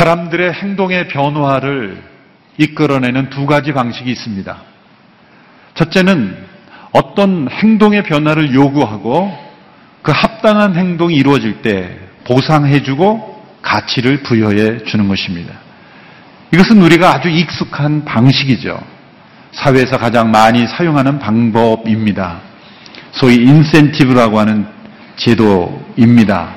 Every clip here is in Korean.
사람들의 행동의 변화를 이끌어내는 두 가지 방식이 있습니다. 첫째는 어떤 행동의 변화를 요구하고 그 합당한 행동이 이루어질 때 보상해주고 가치를 부여해 주는 것입니다. 이것은 우리가 아주 익숙한 방식이죠. 사회에서 가장 많이 사용하는 방법입니다. 소위 인센티브라고 하는 제도입니다.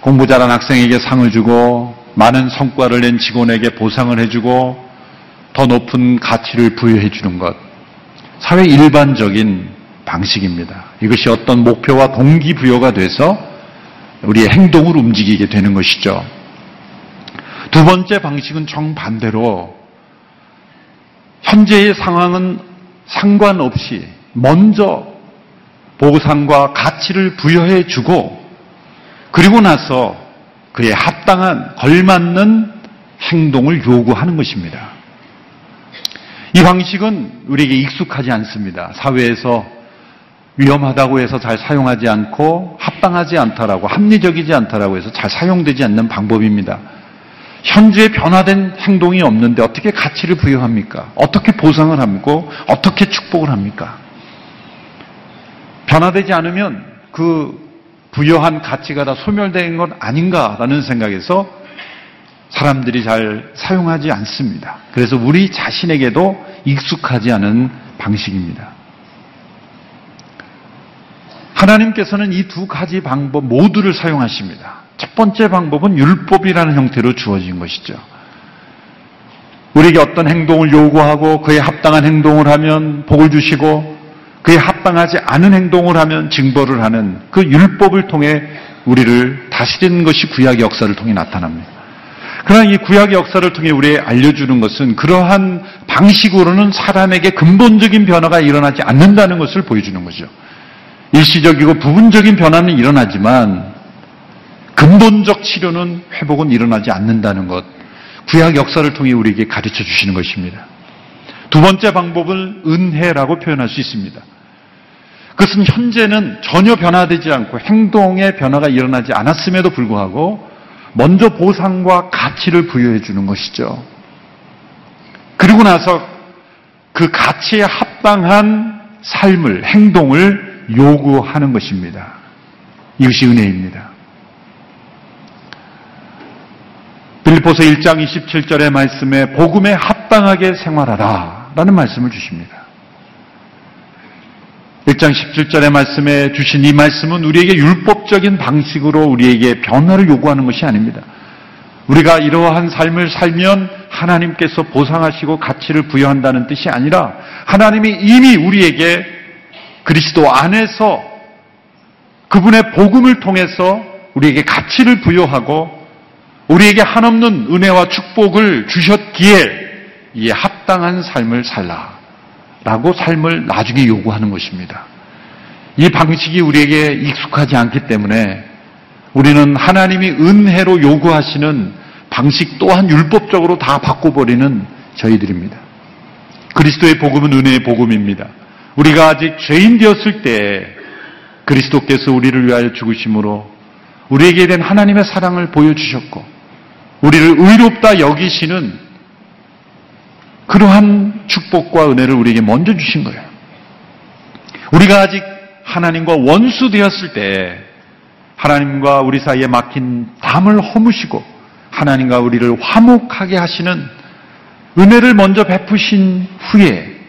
공부 잘한 학생에게 상을 주고 많은 성과를 낸 직원에게 보상을 해주고 더 높은 가치를 부여해 주는 것. 사회 일반적인 방식입니다. 이것이 어떤 목표와 동기부여가 돼서 우리의 행동을 움직이게 되는 것이죠. 두 번째 방식은 정반대로 현재의 상황은 상관없이 먼저 보상과 가치를 부여해 주고 그리고 나서 그에 합당한 걸맞는 행동을 요구하는 것입니다. 이 방식은 우리에게 익숙하지 않습니다. 사회에서 위험하다고 해서 잘 사용하지 않고 합당하지 않다라고 합리적이지 않다라고 해서 잘 사용되지 않는 방법입니다. 현재 변화된 행동이 없는데 어떻게 가치를 부여합니까? 어떻게 보상을 합니까? 어떻게 축복을 합니까? 변화되지 않으면 그 부여한 가치가 다 소멸된 것 아닌가라는 생각에서 사람들이 잘 사용하지 않습니다. 그래서 우리 자신에게도 익숙하지 않은 방식입니다. 하나님께서는 이 두 가지 방법 모두를 사용하십니다. 첫 번째 방법은 율법이라는 형태로 주어진 것이죠. 우리에게 어떤 행동을 요구하고 그에 합당한 행동을 하면 복을 주시고 그에 합당하지 않은 행동을 하면 징벌을 하는 그 율법을 통해 우리를 다스리는 것이 구약의 역사를 통해 나타납니다. 그러나 이 구약의 역사를 통해 우리에 알려주는 것은 그러한 방식으로는 사람에게 근본적인 변화가 일어나지 않는다는 것을 보여주는 거죠. 일시적이고 부분적인 변화는 일어나지만 근본적 치료는 회복은 일어나지 않는다는 것. 구약 역사를 통해 우리에게 가르쳐 주시는 것입니다. 두 번째 방법을 은혜라고 표현할 수 있습니다. 그것은 현재는 전혀 변화되지 않고 행동의 변화가 일어나지 않았음에도 불구하고 먼저 보상과 가치를 부여해 주는 것이죠. 그리고 나서 그 가치에 합당한 삶을, 행동을 요구하는 것입니다. 이것이 은혜입니다. 빌리포서 1장 27절의 말씀에 복음에 합당하게 생활하라 라는 말씀을 주십니다. 1장 17절의 말씀에 주신 이 말씀은 우리에게 율법적인 방식으로 우리에게 변화를 요구하는 것이 아닙니다. 우리가 이러한 삶을 살면 하나님께서 보상하시고 가치를 부여한다는 뜻이 아니라 하나님이 이미 우리에게 그리스도 안에서 그분의 복음을 통해서 우리에게 가치를 부여하고 우리에게 한없는 은혜와 축복을 주셨기에 이에 합당한 삶을 살라. 라고 삶을 나중에 요구하는 것입니다. 이 방식이 우리에게 익숙하지 않기 때문에 우리는 하나님이 은혜로 요구하시는 방식 또한 율법적으로 다 바꿔버리는 저희들입니다. 그리스도의 복음은 은혜의 복음입니다. 우리가 아직 죄인 되었을 때 그리스도께서 우리를 위하여 죽으심으로 우리에게 된 하나님의 사랑을 보여주셨고 우리를 의롭다 여기시는 그러한 축복과 은혜를 우리에게 먼저 주신 거예요. 우리가 아직 하나님과 원수 되었을 때 하나님과 우리 사이에 막힌 담을 허무시고 하나님과 우리를 화목하게 하시는 은혜를 먼저 베푸신 후에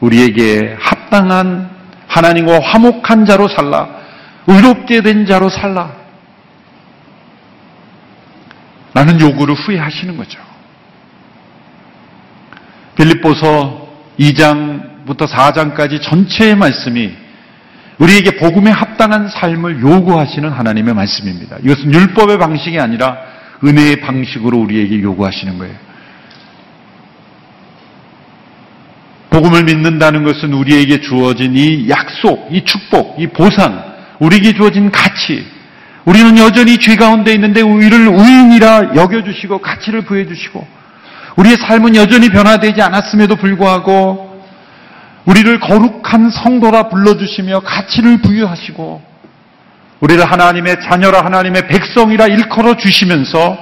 우리에게 합당한 하나님과 화목한 자로 살라 의롭게 된 자로 살라 라는 요구를 후회하시는 거죠. 빌립보서 2장부터 4장까지 전체의 말씀이 우리에게 복음에 합당한 삶을 요구하시는 하나님의 말씀입니다. 이것은 율법의 방식이 아니라 은혜의 방식으로 우리에게 요구하시는 거예요. 복음을 믿는다는 것은 우리에게 주어진 이 약속, 이 축복, 이 보상, 우리에게 주어진 가치, 우리는 여전히 죄 가운데 있는데 우리를 의인이라 여겨주시고 가치를 부여주시고 우리의 삶은 여전히 변화되지 않았음에도 불구하고 우리를 거룩한 성도라 불러주시며 가치를 부여하시고 우리를 하나님의 자녀라 하나님의 백성이라 일컬어 주시면서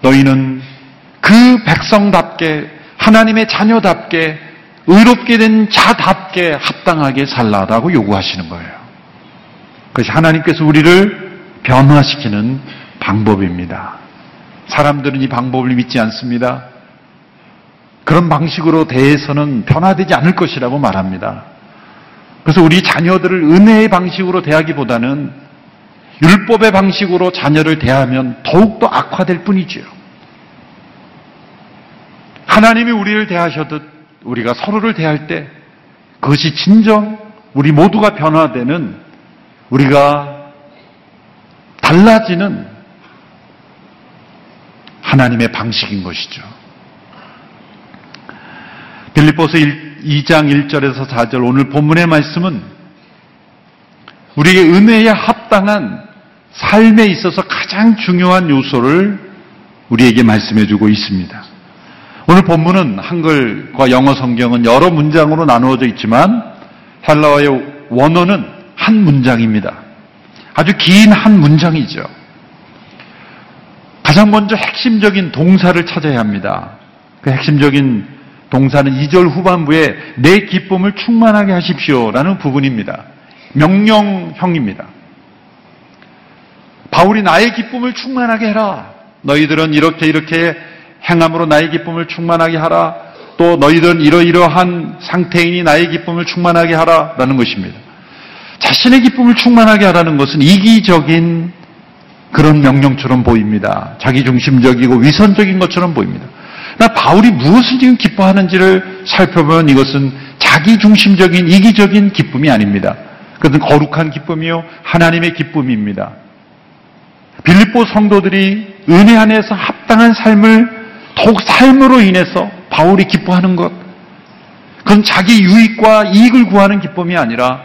너희는 그 백성답게 하나님의 자녀답게 의롭게 된 자답게 합당하게 살라라고 요구하시는 거예요. 그것이 하나님께서 우리를 변화시키는 방법입니다. 사람들은 이 방법을 믿지 않습니다. 그런 방식으로 대해서는 변화되지 않을 것이라고 말합니다. 그래서 우리 자녀들을 은혜의 방식으로 대하기보다는 율법의 방식으로 자녀를 대하면 더욱더 악화될 뿐이지요. 하나님이 우리를 대하셔도 우리가 서로를 대할 때 그것이 진정 우리 모두가 변화되는 우리가 달라지는 하나님의 방식인 것이죠. 빌립보서 2장 1절에서 4절 오늘 본문의 말씀은 우리에게 은혜에 합당한 삶에 있어서 가장 중요한 요소를 우리에게 말씀해 주고 있습니다. 오늘 본문은 한글과 영어 성경은 여러 문장으로 나누어져 있지만 헬라어의 원어는 한 문장입니다. 아주 긴 한 문장이죠. 가장 먼저 핵심적인 동사를 찾아야 합니다. 그 핵심적인 동사는 2절 후반부에 내 기쁨을 충만하게 하십시오라는 부분입니다. 명령형입니다. 바울이 나의 기쁨을 충만하게 해라. 너희들은 이렇게 이렇게 행함으로 나의 기쁨을 충만하게 하라. 또 너희들은 이러이러한 상태이니 나의 기쁨을 충만하게 하라라는 것입니다. 자신의 기쁨을 충만하게 하라는 것은 이기적인 그런 명령처럼 보입니다. 자기 중심적이고 위선적인 것처럼 보입니다. 나 바울이 무엇을 지금 기뻐하는지를 살펴보면 이것은 자기 중심적인 이기적인 기쁨이 아닙니다. 그것은 거룩한 기쁨이요 하나님의 기쁨입니다. 빌립보 성도들이 은혜 안에서 합당한 삶을 더욱 삶으로 인해서 바울이 기뻐하는 것. 그건 자기 유익과 이익을 구하는 기쁨이 아니라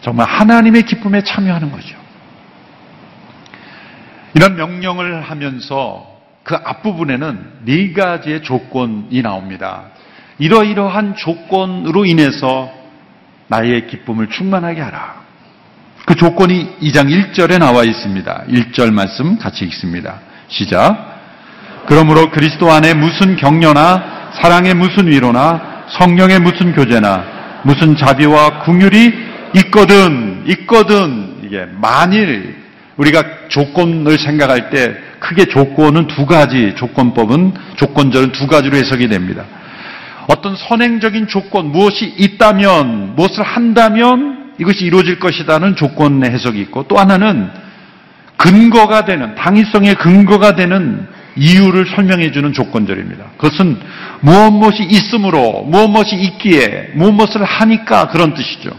정말 하나님의 기쁨에 참여하는 거죠. 이런 명령을 하면서 그 앞부분에는 네 가지의 조건이 나옵니다. 이러이러한 조건으로 인해서 나의 기쁨을 충만하게 하라. 그 조건이 2장 1절에 나와 있습니다. 1절 말씀 같이 읽습니다. 시작. 그러므로 그리스도 안에 무슨 격려나 사랑의 무슨 위로나 성령의 무슨 교제나 무슨 자비와 궁율이 있거든 있거든 이게 만일 우리가 조건을 생각할 때 크게 조건은 두 가지 조건법은 조건절은 두 가지로 해석이 됩니다. 어떤 선행적인 조건 무엇이 있다면 무엇을 한다면 이것이 이루어질 것이다는 조건의 해석이 있고 또 하나는 근거가 되는 당위성의 근거가 되는 이유를 설명해 주는 조건절입니다. 그것은 무엇 무엇이 있으므로, 무엇 무엇이 있기에, 무엇 무엇을 하니까 그런 뜻이죠.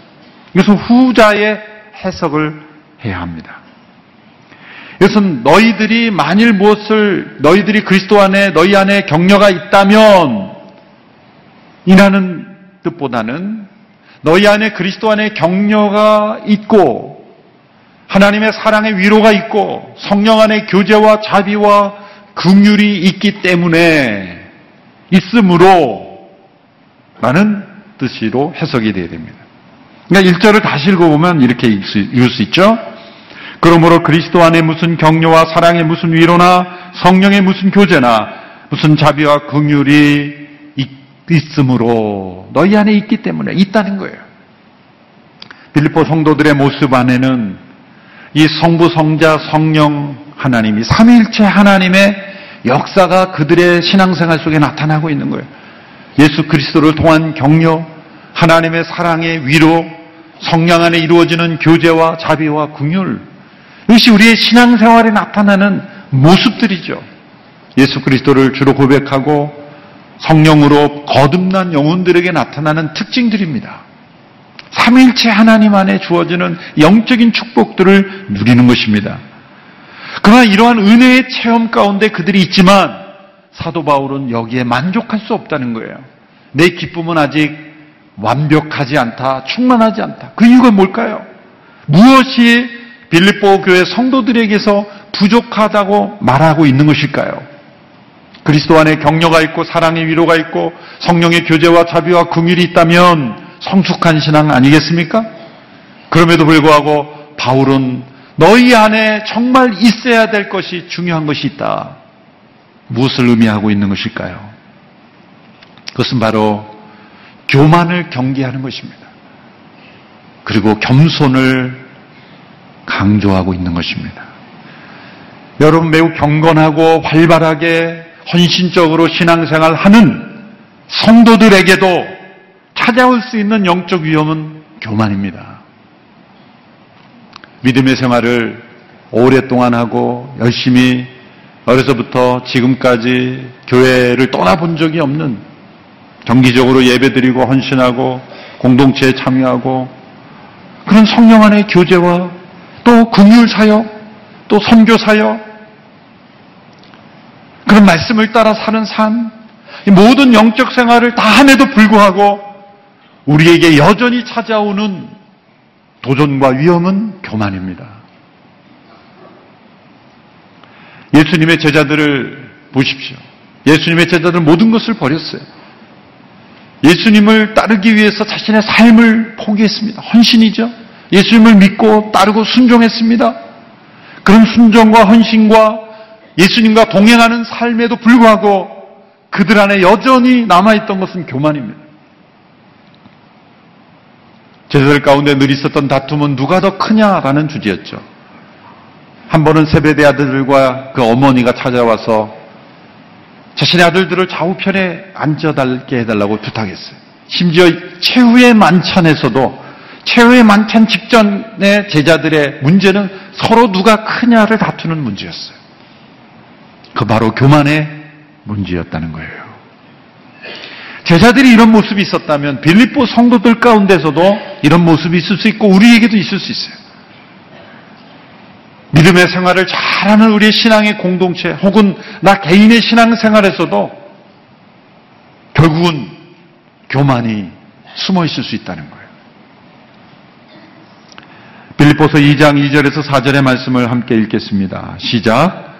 그래서 후자의 해석을 해야 합니다. 이것은 너희들이 만일 무엇을, 너희들이 그리스도 안에, 너희 안에 격려가 있다면, 이라는 뜻보다는 너희 안에 그리스도 안에 격려가 있고, 하나님의 사랑의 위로가 있고, 성령 안에 교제와 자비와 긍휼이 있기 때문에 있으므로 라는 뜻으로 해석이 되어야 됩니다. 그러니까 1절을 다시 읽어보면 이렇게 읽을 수 있죠. 그러므로 그리스도 안에 무슨 격려와 사랑의 무슨 위로나 성령의 무슨 교제나 무슨 자비와 긍휼이 있으므로 너희 안에 있기 때문에 있다는 거예요. 빌리포 성도들의 모습 안에는 이 성부, 성자, 성령 하나님이 삼위일체 하나님의 역사가 그들의 신앙생활 속에 나타나고 있는 거예요. 예수 그리스도를 통한 격려, 하나님의 사랑의 위로, 성령 안에 이루어지는 교제와 자비와 궁율, 이것이 우리의 신앙생활에 나타나는 모습들이죠. 예수 그리스도를 주로 고백하고 성령으로 거듭난 영혼들에게 나타나는 특징들입니다. 삼일체 하나님 안에 주어지는 영적인 축복들을 누리는 것입니다. 그러나 이러한 은혜의 체험 가운데 그들이 있지만 사도 바울은 여기에 만족할 수 없다는 거예요. 내 기쁨은 아직 완벽하지 않다, 충만하지 않다. 그 이유가 뭘까요? 무엇이 빌립보 교회 성도들에게서 부족하다고 말하고 있는 것일까요? 그리스도 안에 격려가 있고 사랑의 위로가 있고 성령의 교제와 자비와 긍휼이 있다면 성숙한 신앙 아니겠습니까? 그럼에도 불구하고 바울은 너희 안에 정말 있어야 될 것이 중요한 것이 있다. 무엇을 의미하고 있는 것일까요? 그것은 바로 교만을 경계하는 것입니다. 그리고 겸손을 강조하고 있는 것입니다. 여러분 매우 경건하고 활발하게 헌신적으로 신앙생활 하는 성도들에게도 찾아올 수 있는 영적 위험은 교만입니다. 믿음의 생활을 오랫동안 하고 열심히 어려서부터 지금까지 교회를 떠나본 적이 없는 정기적으로 예배드리고 헌신하고 공동체에 참여하고 그런 성령 안의 교제와 또 긍휼 사역, 또 선교 사역, 그런 말씀을 따라 사는 삶, 모든 영적 생활을 다 함에도 불구하고 우리에게 여전히 찾아오는 도전과 위험은 교만입니다. 예수님의 제자들을 보십시오. 예수님의 제자들은 모든 것을 버렸어요. 예수님을 따르기 위해서 자신의 삶을 포기했습니다. 헌신이죠. 예수님을 믿고 따르고 순종했습니다. 그런 순종과 헌신과 예수님과 동행하는 삶에도 불구하고 그들 안에 여전히 남아있던 것은 교만입니다. 제자들 가운데 늘 있었던 다툼은 누가 더 크냐라는 주제였죠. 한 번은 세배대 아들들과 그 어머니가 찾아와서 자신의 아들들을 좌우편에 앉아달게 해달라고 부탁했어요. 심지어 최후의 만찬에서도 최후의 만찬 직전의 제자들의 문제는 서로 누가 크냐를 다투는 문제였어요. 그 바로 교만의 문제였다는 거예요. 제자들이 이런 모습이 있었다면 빌립보 성도들 가운데서도 이런 모습이 있을 수 있고 우리에게도 있을 수 있어요. 믿음의 생활을 잘하는 우리의 신앙의 공동체 혹은 나 개인의 신앙 생활에서도 결국은 교만이 숨어 있을 수 있다는 거예요. 빌립보서 2장 2절에서 4절의 말씀을 함께 읽겠습니다. 시작.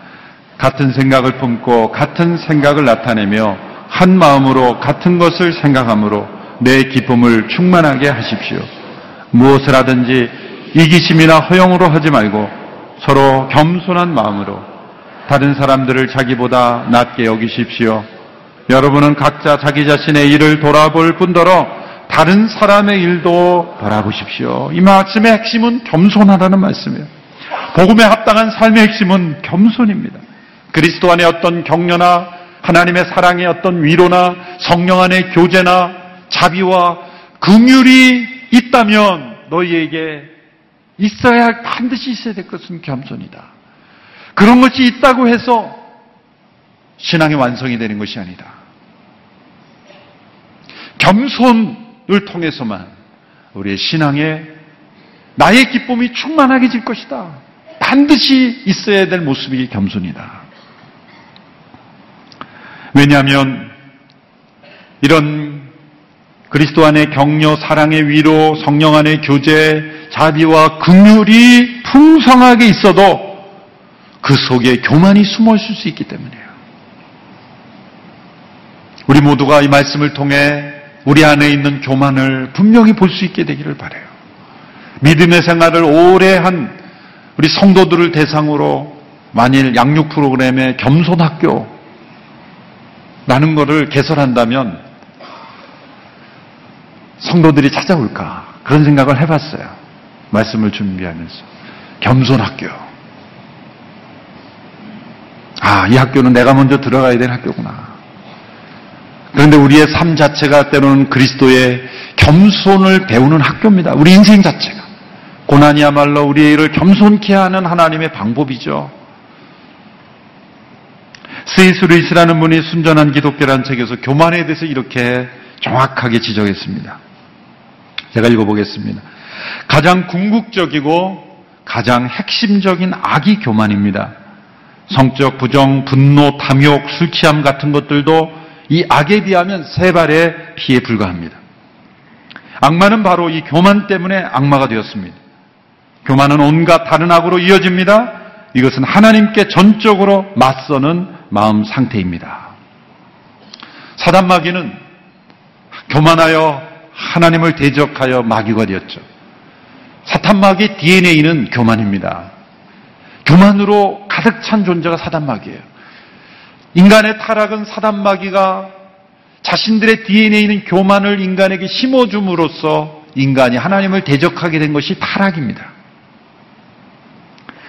같은 생각을 품고 같은 생각을 나타내며 한 마음으로 같은 것을 생각함으로 내 기쁨을 충만하게 하십시오. 무엇을 하든지 이기심이나 허용으로 하지 말고 서로 겸손한 마음으로 다른 사람들을 자기보다 낮게 여기십시오. 여러분은 각자 자기 자신의 일을 돌아볼 뿐더러 다른 사람의 일도 바라보십시오. 이 말씀의 핵심은 겸손하다는 말씀이에요. 복음에 합당한 삶의 핵심은 겸손입니다. 그리스도 안에 어떤 격려나 하나님의 사랑의 어떤 위로나 성령 안의 교제나 자비와 긍휼이 있다면 너희에게 있어야 할 반드시 있어야 될 것은 겸손이다. 그런 것이 있다고 해서 신앙의 완성이 되는 것이 아니다. 겸손 을 통해서만 우리의 신앙에 나의 기쁨이 충만하게 것이다. 반드시 있어야 될 모습이 겸손이다. 왜냐하면 이런 그리스도 안의 격려, 사랑의 위로, 성령 안의 교제, 자비와 긍휼이 풍성하게 있어도 그 속에 교만이 숨어 있을 수 있기 때문이에요. 우리 모두가 이 말씀을 통해 우리 안에 있는 교만을 분명히 볼 수 있게 되기를 바래요. 믿음의 생활을 오래 한 우리 성도들을 대상으로 만일 양육 프로그램에 겸손 학교라는 것을 개설한다면 성도들이 찾아올까 그런 생각을 해봤어요. 말씀을 준비하면서 겸손 학교. 아, 이 학교는 내가 먼저 들어가야 되는 학교구나. 그런데 우리의 삶 자체가 때로는 그리스도의 겸손을 배우는 학교입니다. 우리 인생 자체가. 고난이야말로 우리의 일을 겸손케 하는 하나님의 방법이죠. C.S. 루이스라는 분이 순전한 기독교라는 책에서 교만에 대해서 이렇게 정확하게 지적했습니다. 제가 읽어보겠습니다. 가장 궁극적이고 가장 핵심적인 악이 교만입니다. 성적 부정, 분노, 탐욕, 술 취함 같은 것들도 이 악에 비하면 세 발의 피에 불과합니다. 악마는 바로 이 교만 때문에 악마가 되었습니다. 교만은 온갖 다른 악으로 이어집니다. 이것은 하나님께 전적으로 맞서는 마음 상태입니다. 사단 마귀는 교만하여 하나님을 대적하여 마귀가 되었죠. 사탄 마귀 DNA는 교만입니다. 교만으로 가득 찬 존재가 사단 마귀예요. 인간의 타락은 사단 마귀가 자신들의 DNA에 있는 교만을 인간에게 심어줌으로써 인간이 하나님을 대적하게 된 것이 타락입니다.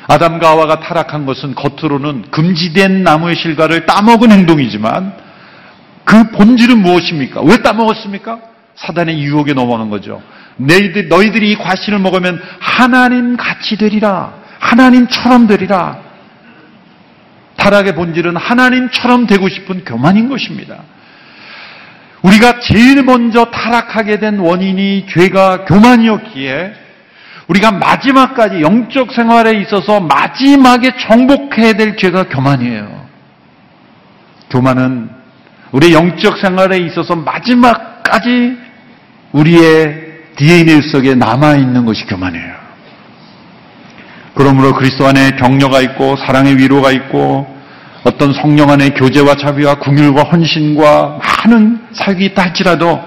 아담과 하와가 타락한 것은 겉으로는 금지된 나무의 실과를 따먹은 행동이지만 그 본질은 무엇입니까? 왜 따먹었습니까? 사단의 유혹에 넘어간 거죠. 너희들, 너희들이 이 과실을 먹으면 하나님 같이 되리라. 하나님처럼 되리라. 타락의 본질은 하나님처럼 되고 싶은 교만인 것입니다. 우리가 제일 먼저 타락하게 된 원인이 죄가 교만이었기에 우리가 마지막까지 영적 생활에 있어서 마지막에 정복해야 될 죄가 교만이에요. 교만은 우리 영적 생활에 있어서 마지막까지 우리의 DNA 속에 남아있는 것이 교만이에요. 그러므로 그리스도 안에 격려가 있고 사랑의 위로가 있고 어떤 성령 안의 교제와 자비와 궁율과 헌신과 많은 사역이 있다 할지라도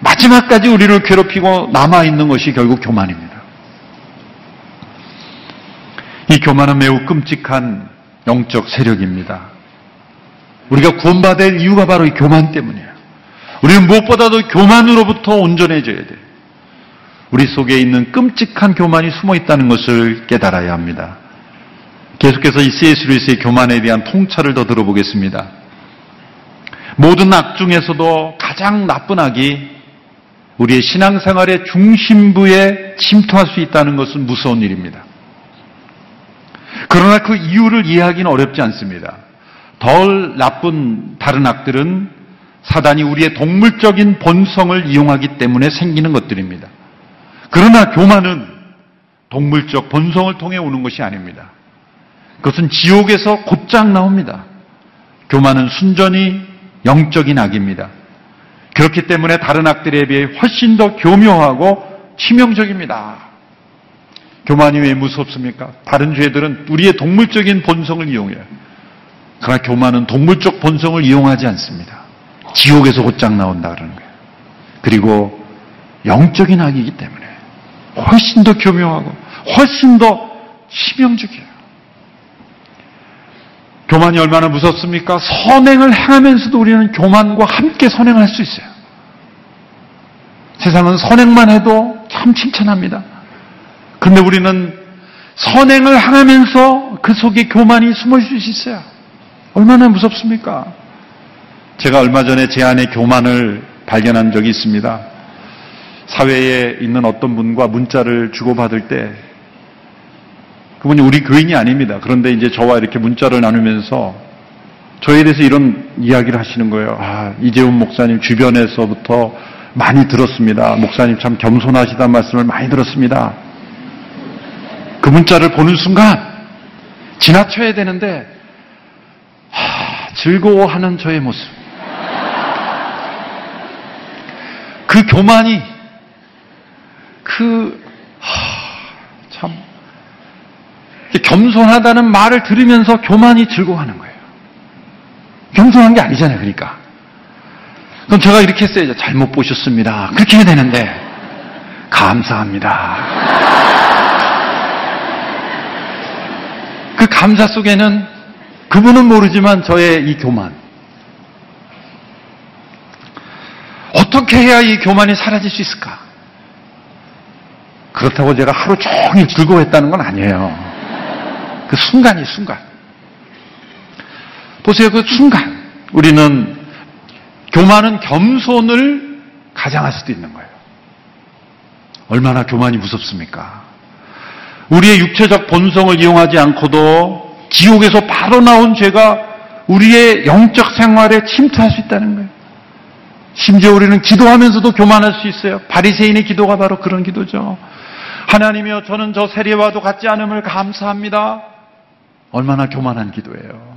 마지막까지 우리를 괴롭히고 남아있는 것이 결국 교만입니다. 이 교만은 매우 끔찍한 영적 세력입니다. 우리가 구원받을 이유가 바로 이 교만 때문이에요. 우리는 무엇보다도 교만으로부터 온전해져야 돼요. 우리 속에 있는 끔찍한 교만이 숨어 있다는 것을 깨달아야 합니다. 계속해서 이 C.S. 루이스의 교만에 대한 통찰을 더 들어보겠습니다. 모든 악 중에서도 가장 나쁜 악이 우리의 신앙생활의 중심부에 침투할 수 있다는 것은 무서운 일입니다. 그러나 그 이유를 이해하기는 어렵지 않습니다. 덜 나쁜 다른 악들은 사단이 우리의 동물적인 본성을 이용하기 때문에 생기는 것들입니다. 그러나 교만은 동물적 본성을 통해 오는 것이 아닙니다. 그것은 지옥에서 곧장 나옵니다. 교만은 순전히 영적인 악입니다. 그렇기 때문에 다른 악들에 비해 훨씬 더 교묘하고 치명적입니다. 교만이 왜 무섭습니까? 다른 죄들은 우리의 동물적인 본성을 이용해요. 그러나 교만은 동물적 본성을 이용하지 않습니다. 지옥에서 곧장 나온다 그러는 거예요. 그리고 영적인 악이기 때문에 훨씬 더 교묘하고 훨씬 더 치명적이에요. 교만이 얼마나 무섭습니까? 선행을 행하면서도 우리는 교만과 함께 선행을 할 수 있어요. 세상은 선행만 해도 참 칭찬합니다. 그런데 우리는 선행을 행하면서 그 속에 교만이 숨어 있을 수 있어요. 얼마나 무섭습니까? 제가 얼마 전에 제 안에 교만을 발견한 적이 있습니다. 사회에 있는 어떤 분과 문자를 주고받을 때 그분이 우리 교인이 아닙니다. 그런데 이제 저와 이렇게 문자를 나누면서 저에 대해서 이런 이야기를 하시는 거예요. 아, 이재훈 목사님 주변에서부터 많이 들었습니다. 목사님 참 겸손하시다는 말씀을 많이 들었습니다. 그 문자를 보는 순간 지나쳐야 되는데 하, 즐거워하는 저의 모습. 그 교만이 그 하, 참 겸손하다는 말을 들으면서 교만이 즐거워하는 거예요. 겸손한 게 아니잖아요, 그러니까. 그럼 제가 이렇게 했어야죠. 잘못 보셨습니다. 그렇게 해야 되는데, 감사합니다. 그 감사 속에는 그분은 모르지만 저의 이 교만. 어떻게 해야 이 교만이 사라질 수 있을까? 그렇다고 제가 하루 종일 즐거워했다는 건 아니에요. 그 순간이 순간. 보세요, 그 순간. 우리는 교만은 겸손을 가장할 수도 있는 거예요. 얼마나 교만이 무섭습니까? 우리의 육체적 본성을 이용하지 않고도 지옥에서 바로 나온 죄가 우리의 영적 생활에 침투할 수 있다는 거예요. 심지어 우리는 기도하면서도 교만할 수 있어요. 바리새인의 기도가 바로 그런 기도죠. 하나님이여 저는 저 세례와도 같지 않음을 감사합니다. 얼마나 교만한 기도예요.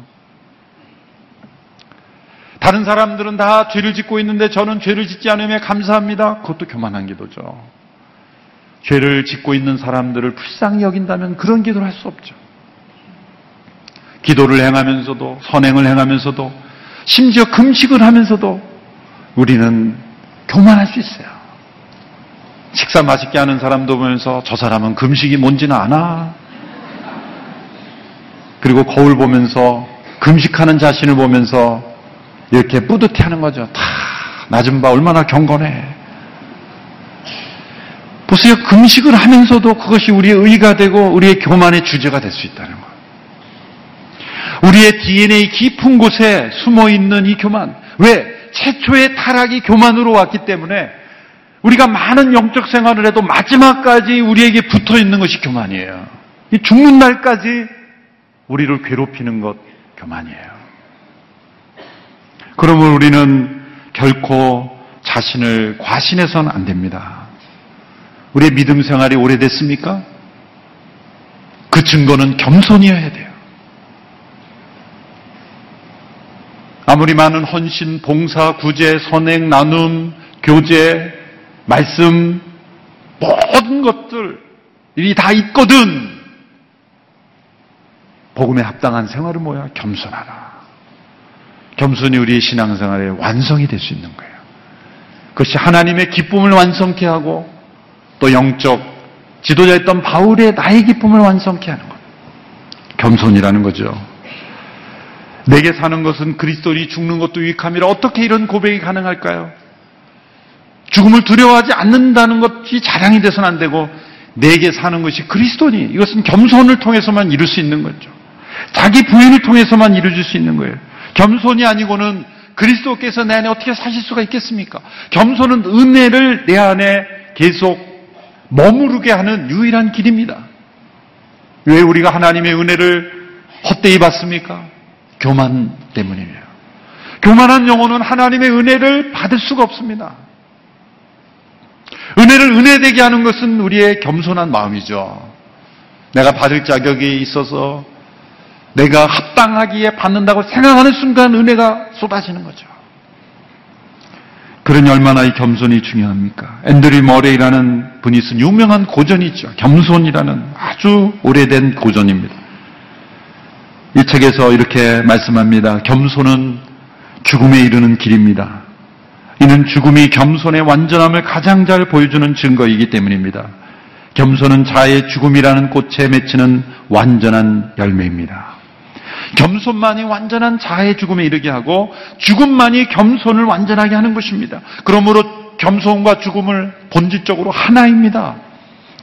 다른 사람들은 다 죄를 짓고 있는데 저는 죄를 짓지 않으며 감사합니다. 그것도 교만한 기도죠. 죄를 짓고 있는 사람들을 불쌍히 여긴다면 그런 기도를 할 수 없죠. 기도를 행하면서도 선행을 행하면서도 심지어 금식을 하면서도 우리는 교만할 수 있어요. 식사 맛있게 하는 사람도 보면서 저 사람은 금식이 뭔지는 아나? 그리고 거울 보면서 금식하는 자신을 보면서 이렇게 뿌듯해 하는 거죠. 다 낮은 바 얼마나 경건해. 보세요. 금식을 하면서도 그것이 우리의 의가 되고 우리의 교만의 주제가 될 수 있다는 거예요. 우리의 DNA 깊은 곳에 숨어 있는 이 교만. 왜? 최초의 타락이 교만으로 왔기 때문에 우리가 많은 영적 생활을 해도 마지막까지 우리에게 붙어 있는 것이 교만이에요. 죽는 날까지 우리를 괴롭히는 것 교만이에요. 그러면 우리는 결코 자신을 과신해서는 안 됩니다. 우리의 믿음 생활이 오래됐습니까? 그 증거는 겸손이어야 돼요. 아무리 많은 헌신, 봉사, 구제, 선행, 나눔, 교제, 말씀, 모든 것들이 다 있거든. 복음에 합당한 생활은 뭐야? 겸손하라. 겸손이 우리의 신앙생활의 완성이 될 수 있는 거예요. 그것이 하나님의 기쁨을 완성케 하고 또 영적 지도자였던 바울의 나의 기쁨을 완성케 하는 것. 겸손이라는 거죠. 내게 사는 것은 그리스도니 죽는 것도 유익함이라 어떻게 이런 고백이 가능할까요? 죽음을 두려워하지 않는다는 것이 자랑이 돼서는 안 되고 내게 사는 것이 그리스도니 이것은 겸손을 통해서만 이룰 수 있는 거죠. 자기 부인을 통해서만 이루어질 수 있는 거예요. 겸손이 아니고는 그리스도께서 내 안에 어떻게 사실 수가 있겠습니까? 겸손은 은혜를 내 안에 계속 머무르게 하는 유일한 길입니다. 왜 우리가 하나님의 은혜를 헛되이 받습니까? 교만 때문이에요. 교만한 영혼은 하나님의 은혜를 받을 수가 없습니다. 은혜를 은혜되게 하는 것은 우리의 겸손한 마음이죠. 내가 받을 자격이 있어서 내가 합당하기에 받는다고 생각하는 순간 은혜가 쏟아지는 거죠. 그러니 얼마나 이 겸손이 중요합니까? 앤드류 머레이라는 분이 쓴 유명한 고전이죠. 겸손이라는 아주 오래된 고전입니다. 이 책에서 이렇게 말씀합니다. 겸손은 죽음에 이르는 길입니다. 이는 죽음이 겸손의 완전함을 가장 잘 보여주는 증거이기 때문입니다. 겸손은 자의 죽음이라는 꽃에 맺히는 완전한 열매입니다. 겸손만이 완전한 자의 죽음에 이르게 하고 죽음만이 겸손을 완전하게 하는 것입니다. 그러므로 겸손과 죽음을 본질적으로 하나입니다.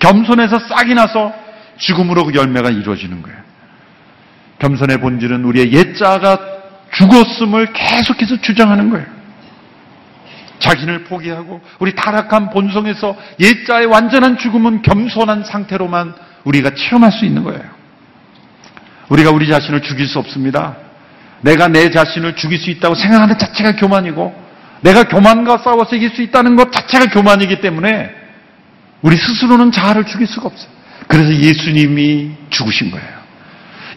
겸손에서 싹이 나서 죽음으로 그 열매가 이루어지는 거예요. 겸손의 본질은 우리의 옛자가 죽었음을 계속해서 주장하는 거예요. 자신을 포기하고 우리 타락한 본성에서 옛자의 완전한 죽음은 겸손한 상태로만 우리가 체험할 수 있는 거예요. 우리가 우리 자신을 죽일 수 없습니다. 내가 내 자신을 죽일 수 있다고 생각하는 자체가 교만이고 내가 교만과 싸워서 이길 수 있다는 것 자체가 교만이기 때문에 우리 스스로는 자아를 죽일 수가 없어요. 그래서 예수님이 죽으신 거예요.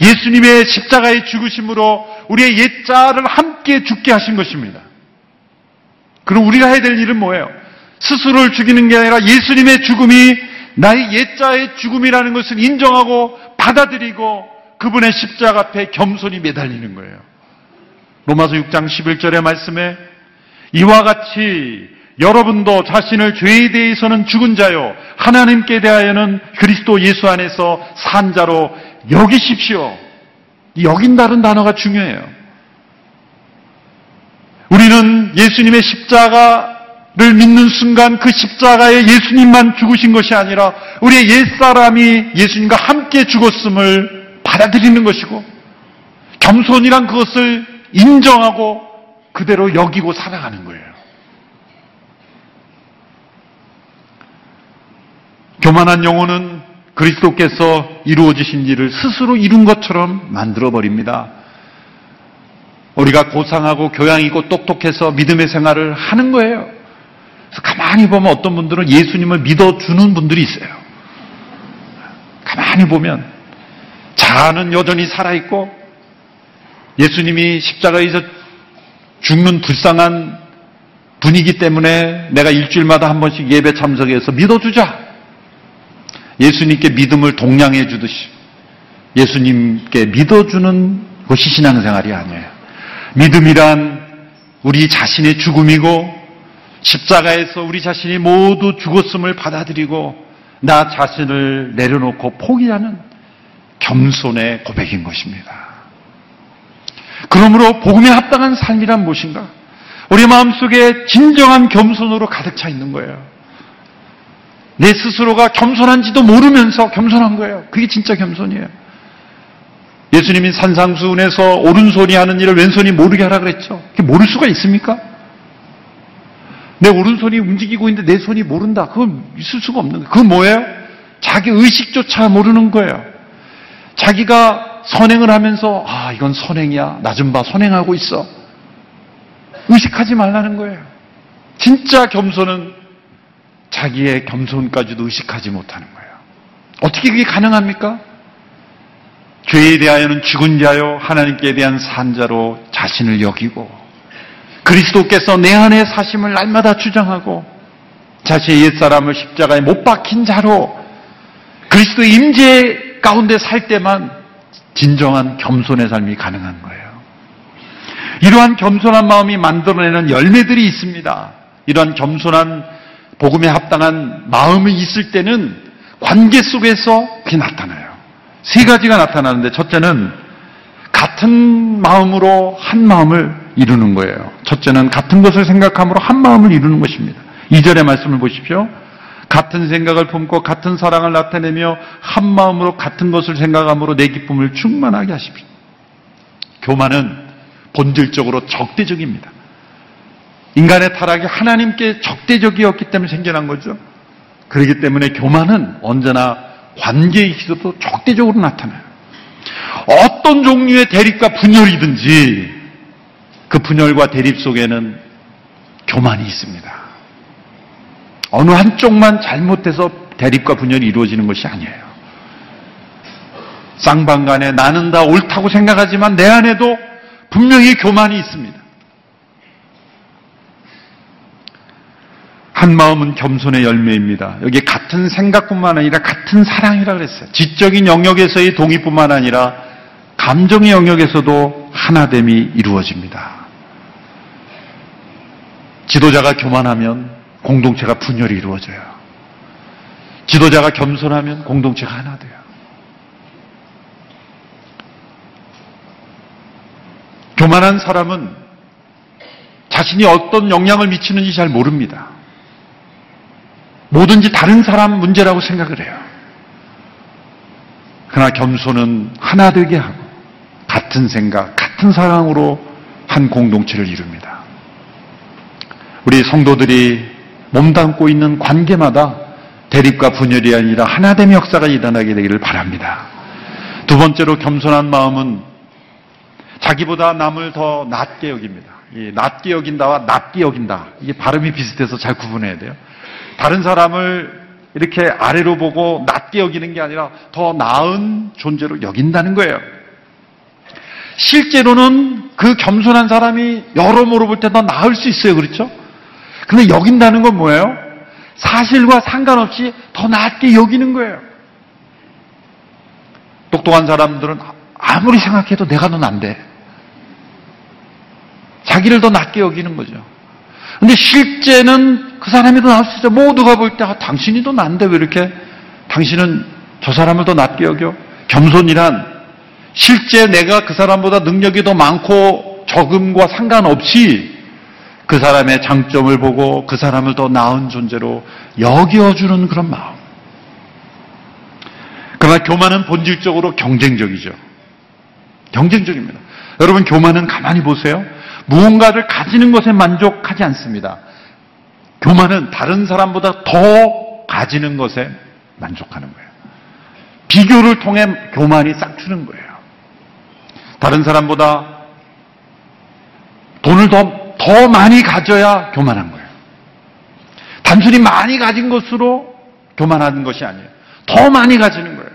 예수님의 십자가의 죽으심으로 우리의 옛자를 함께 죽게 하신 것입니다. 그럼 우리가 해야 될 일은 뭐예요? 스스로를 죽이는 게 아니라 예수님의 죽음이 나의 옛자의 죽음이라는 것을 인정하고 받아들이고 그분의 십자가 앞에 겸손히 매달리는 거예요. 로마서 6장 11절의 말씀에 이와 같이 여러분도 자신을 죄에 대해서는 죽은 자요 하나님께 대하여는 그리스도 예수 안에서 산 자로 여기십시오. 여긴다는 단어가 중요해요. 우리는 예수님의 십자가를 믿는 순간 그 십자가에 예수님만 죽으신 것이 아니라 우리의 옛사람이 예수님과 함께 죽었음을 받아들이는 것이고 겸손이란 그것을 인정하고 그대로 여기고 살아가는 거예요. 교만한 영혼은 그리스도께서 이루어지신 일을 스스로 이룬 것처럼 만들어 버립니다. 우리가 고상하고 교양 있고 똑똑해서 믿음의 생활을 하는 거예요. 그래서 가만히 보면 어떤 분들은 예수님을 믿어주는 분들이 있어요. 가만히 보면 자아는 여전히 살아있고 예수님이 십자가에서 죽는 불쌍한 분이기 때문에 내가 일주일마다 한 번씩 예배 참석해서 믿어주자. 예수님께 믿음을 동량해 주듯이 예수님께 믿어주는 것이 신앙생활이 아니에요. 믿음이란 우리 자신의 죽음이고 십자가에서 우리 자신이 모두 죽었음을 받아들이고 나 자신을 내려놓고 포기하는 겸손의 고백인 것입니다. 그러므로 복음에 합당한 삶이란 무엇인가? 우리 마음속에 진정한 겸손으로 가득 차 있는 거예요. 내 스스로가 겸손한지도 모르면서 겸손한 거예요. 그게 진짜 겸손이에요. 예수님이 산상수훈에서 오른손이 하는 일을 왼손이 모르게 하라 그랬죠. 그게 모를 수가 있습니까? 내 오른손이 움직이고 있는데 내 손이 모른다. 그건 있을 수가 없는 거예요. 그건 뭐예요? 자기 의식조차 모르는 거예요. 자기가 선행을 하면서 아 이건 선행이야. 나 좀 봐 선행하고 있어. 의식하지 말라는 거예요. 진짜 겸손은 자기의 겸손까지도 의식하지 못하는 거예요. 어떻게 그게 가능합니까? 죄에 대하여는 죽은 자요 하나님께 대한 산자로 자신을 여기고 그리스도께서 내 안에 사심을 날마다 주장하고 자신의 옛사람을 십자가에 못 박힌 자로 그리스도 임재 가운데 살 때만 진정한 겸손의 삶이 가능한 거예요. 이러한 겸손한 마음이 만들어내는 열매들이 있습니다. 이러한 겸손한 복음에 합당한 마음이 있을 때는 관계 속에서 그게 나타나요. 세 가지가 나타나는데 첫째는 같은 마음으로 한 마음을 이루는 거예요. 첫째는 같은 것을 생각함으로 한 마음을 이루는 것입니다. 2절의 말씀을 보십시오. 같은 생각을 품고 같은 사랑을 나타내며 한 마음으로 같은 것을 생각함으로 내 기쁨을 충만하게 하십시오. 교만은 본질적으로 적대적입니다. 인간의 타락이 하나님께 적대적이었기 때문에 생겨난 거죠. 그렇기 때문에 교만은 언제나 관계에 있어도 적대적으로 나타나요. 어떤 종류의 대립과 분열이든지 그 분열과 대립 속에는 교만이 있습니다. 어느 한쪽만 잘못해서 대립과 분열이 이루어지는 것이 아니에요. 쌍방간에 나는 다 옳다고 생각하지만 내 안에도 분명히 교만이 있습니다. 한 마음은 겸손의 열매입니다. 여기 같은 생각뿐만 아니라 같은 사랑이라 그랬어요. 지적인 영역에서의 동의뿐만 아니라 감정의 영역에서도 하나됨이 이루어집니다. 지도자가 교만하면 공동체가 분열이 이루어져요. 지도자가 겸손하면 공동체가 하나 돼요. 교만한 사람은 자신이 어떤 영향을 미치는지 잘 모릅니다. 뭐든지 다른 사람 문제라고 생각을 해요. 그러나 겸손은 하나 되게 하고 같은 생각, 같은 사랑으로 한 공동체를 이룹니다. 우리 성도들이 몸담고 있는 관계마다 대립과 분열이 아니라 하나됨의 역사가 일어나게 되기를 바랍니다. 두 번째로 겸손한 마음은 자기보다 남을 더 낮게 여깁니다. 낮게 여긴다와 낮게 여긴다. 이게 발음이 비슷해서 잘 구분해야 돼요. 다른 사람을 이렇게 아래로 보고 낮게 여기는 게 아니라 더 나은 존재로 여긴다는 거예요. 실제로는 그 겸손한 사람이 여러모로 볼 때 더 나을 수 있어요. 그렇죠? 근데 여긴다는 건 뭐예요? 사실과 상관없이 더 낮게 여기는 거예요. 똑똑한 사람들은 아무리 생각해도 내가 넌 안 돼. 자기를 더 낮게 여기는 거죠. 근데 실제는 그 사람이 더 나을 수 있죠. 모두가 볼 때, 아, 당신이 더 난데 왜 이렇게 당신은 저 사람을 더 낮게 여겨? 겸손이란 실제 내가 그 사람보다 능력이 더 많고 적음과 상관없이 그 사람의 장점을 보고 그 사람을 더 나은 존재로 여겨주는 그런 마음. 그러나 교만은 본질적으로 경쟁적이죠. 경쟁적입니다. 여러분 교만은 가만히 보세요. 무언가를 가지는 것에 만족하지 않습니다. 교만은 다른 사람보다 더 가지는 것에 만족하는 거예요. 비교를 통해 교만이 싹트는 거예요. 다른 사람보다 돈을 더, 더 많이 가져야 교만한 거예요. 단순히 많이 가진 것으로 교만하는 것이 아니에요. 더 많이 가지는 거예요.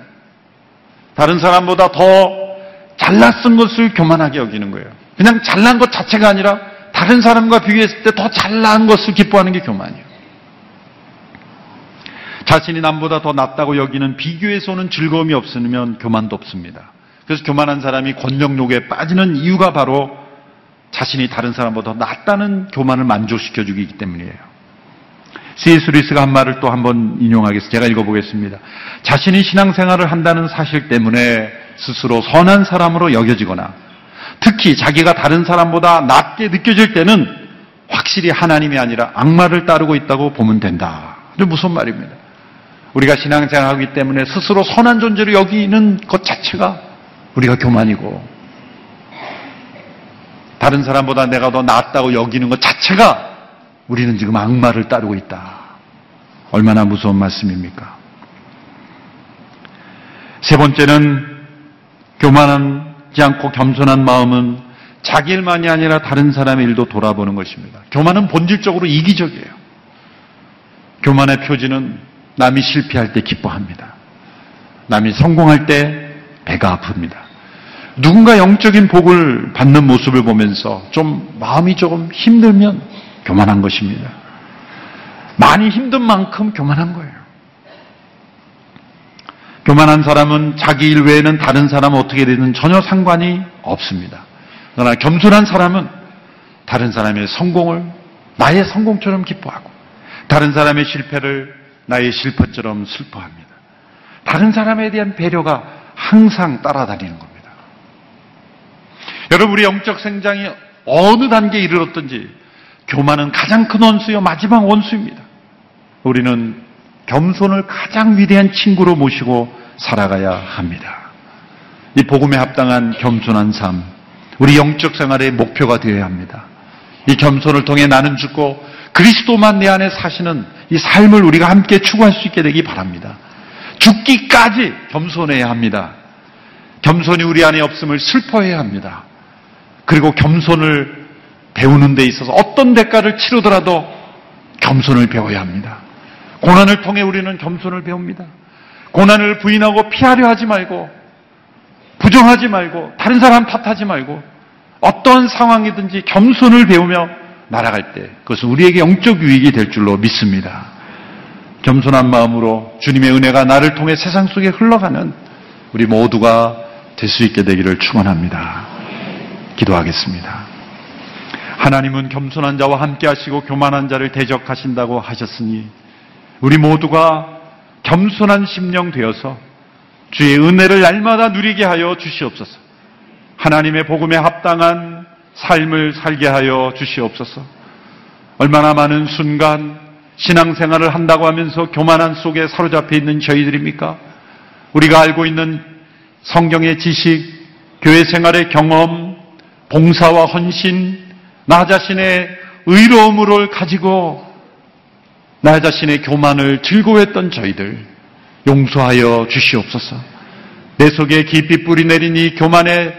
다른 사람보다 더쓴 것을 교만하게 여기는 거예요. 그냥 잘난 것 자체가 아니라 다른 사람과 비교했을 때 더 잘난 것을 기뻐하는 게 교만이에요. 자신이 남보다 더 낫다고 여기는 비교에서 오는 즐거움이 없으면 교만도 없습니다. 그래서 교만한 사람이 권력욕에 빠지는 이유가 바로 자신이 다른 사람보다 더 낫다는 교만을 만족시켜 주기 때문이에요. C.S. 루이스가 한 말을 또 한 번 인용하겠습니다. 제가 읽어보겠습니다. 자신이 신앙생활을 한다는 사실 때문에 스스로 선한 사람으로 여겨지거나 특히 자기가 다른 사람보다 낫게 느껴질 때는 확실히 하나님이 아니라 악마를 따르고 있다고 보면 된다. 무슨 말입니다. 우리가 신앙생활하기 때문에 스스로 선한 존재로 여기는 것 자체가 우리가 교만이고 다른 사람보다 내가 더 낫다고 여기는 것 자체가 우리는 지금 악마를 따르고 있다. 얼마나 무서운 말씀입니까? 세 번째는 교만하지 않고 겸손한 마음은 자기 일만이 아니라 다른 사람의 일도 돌아보는 것입니다. 교만은 본질적으로 이기적이에요. 교만의 표지는 남이 실패할 때 기뻐합니다. 남이 성공할 때 배가 아픕니다. 누군가 영적인 복을 받는 모습을 보면서 좀 마음이 조금 힘들면 교만한 것입니다. 많이 힘든 만큼 교만한 거예요. 교만한 사람은 자기 일 외에는 다른 사람 어떻게 되든 전혀 상관이 없습니다. 그러나 겸손한 사람은 다른 사람의 성공을 나의 성공처럼 기뻐하고 다른 사람의 실패를 나의 실패처럼 슬퍼합니다. 다른 사람에 대한 배려가 항상 따라다니는 겁니다. 여러분, 우리 영적 생장이 어느 단계에 이르렀든지 교만은 가장 큰 원수요, 마지막 원수입니다. 우리는 겸손을 가장 위대한 친구로 모시고 살아가야 합니다. 이 복음에 합당한 겸손한 삶, 우리 영적 생활의 목표가 되어야 합니다. 이 겸손을 통해 나는 죽고 그리스도만 내 안에 사시는 이 삶을 우리가 함께 추구할 수 있게 되기 바랍니다. 죽기까지 겸손해야 합니다. 겸손이 우리 안에 없음을 슬퍼해야 합니다. 그리고 겸손을 배우는 데 있어서 어떤 대가를 치르더라도 겸손을 배워야 합니다. 고난을 통해 우리는 겸손을 배웁니다. 고난을 부인하고 피하려 하지 말고 부정하지 말고 다른 사람 탓하지 말고 어떤 상황이든지 겸손을 배우며 날아갈 때 그것은 우리에게 영적 유익이 될 줄로 믿습니다. 겸손한 마음으로 주님의 은혜가 나를 통해 세상 속에 흘러가는 우리 모두가 될 수 있게 되기를 축원합니다. 기도하겠습니다. 하나님은 겸손한 자와 함께 하시고 교만한 자를 대적하신다고 하셨으니 우리 모두가 겸손한 심령 되어서 주의 은혜를 날마다 누리게 하여 주시옵소서. 하나님의 복음에 합당한 삶을 살게 하여 주시옵소서. 얼마나 많은 순간 신앙생활을 한다고 하면서 교만한 속에 사로잡혀 있는 저희들입니까? 우리가 알고 있는 성경의 지식, 교회 생활의 경험, 봉사와 헌신, 나 자신의 의로움을 가지고 나 자신의 교만을 즐거워했던 저희들 용서하여 주시옵소서. 내 속에 깊이 뿌리 내린 이 교만의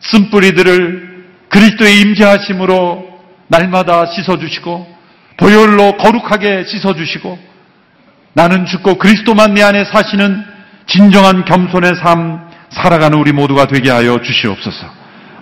쓴뿌리들을 그리스도의 임재하심으로 날마다 씻어주시고 보혈로 거룩하게 씻어주시고 나는 죽고 그리스도만 내 안에 사시는 진정한 겸손의 삶 살아가는 우리 모두가 되게 하여 주시옵소서.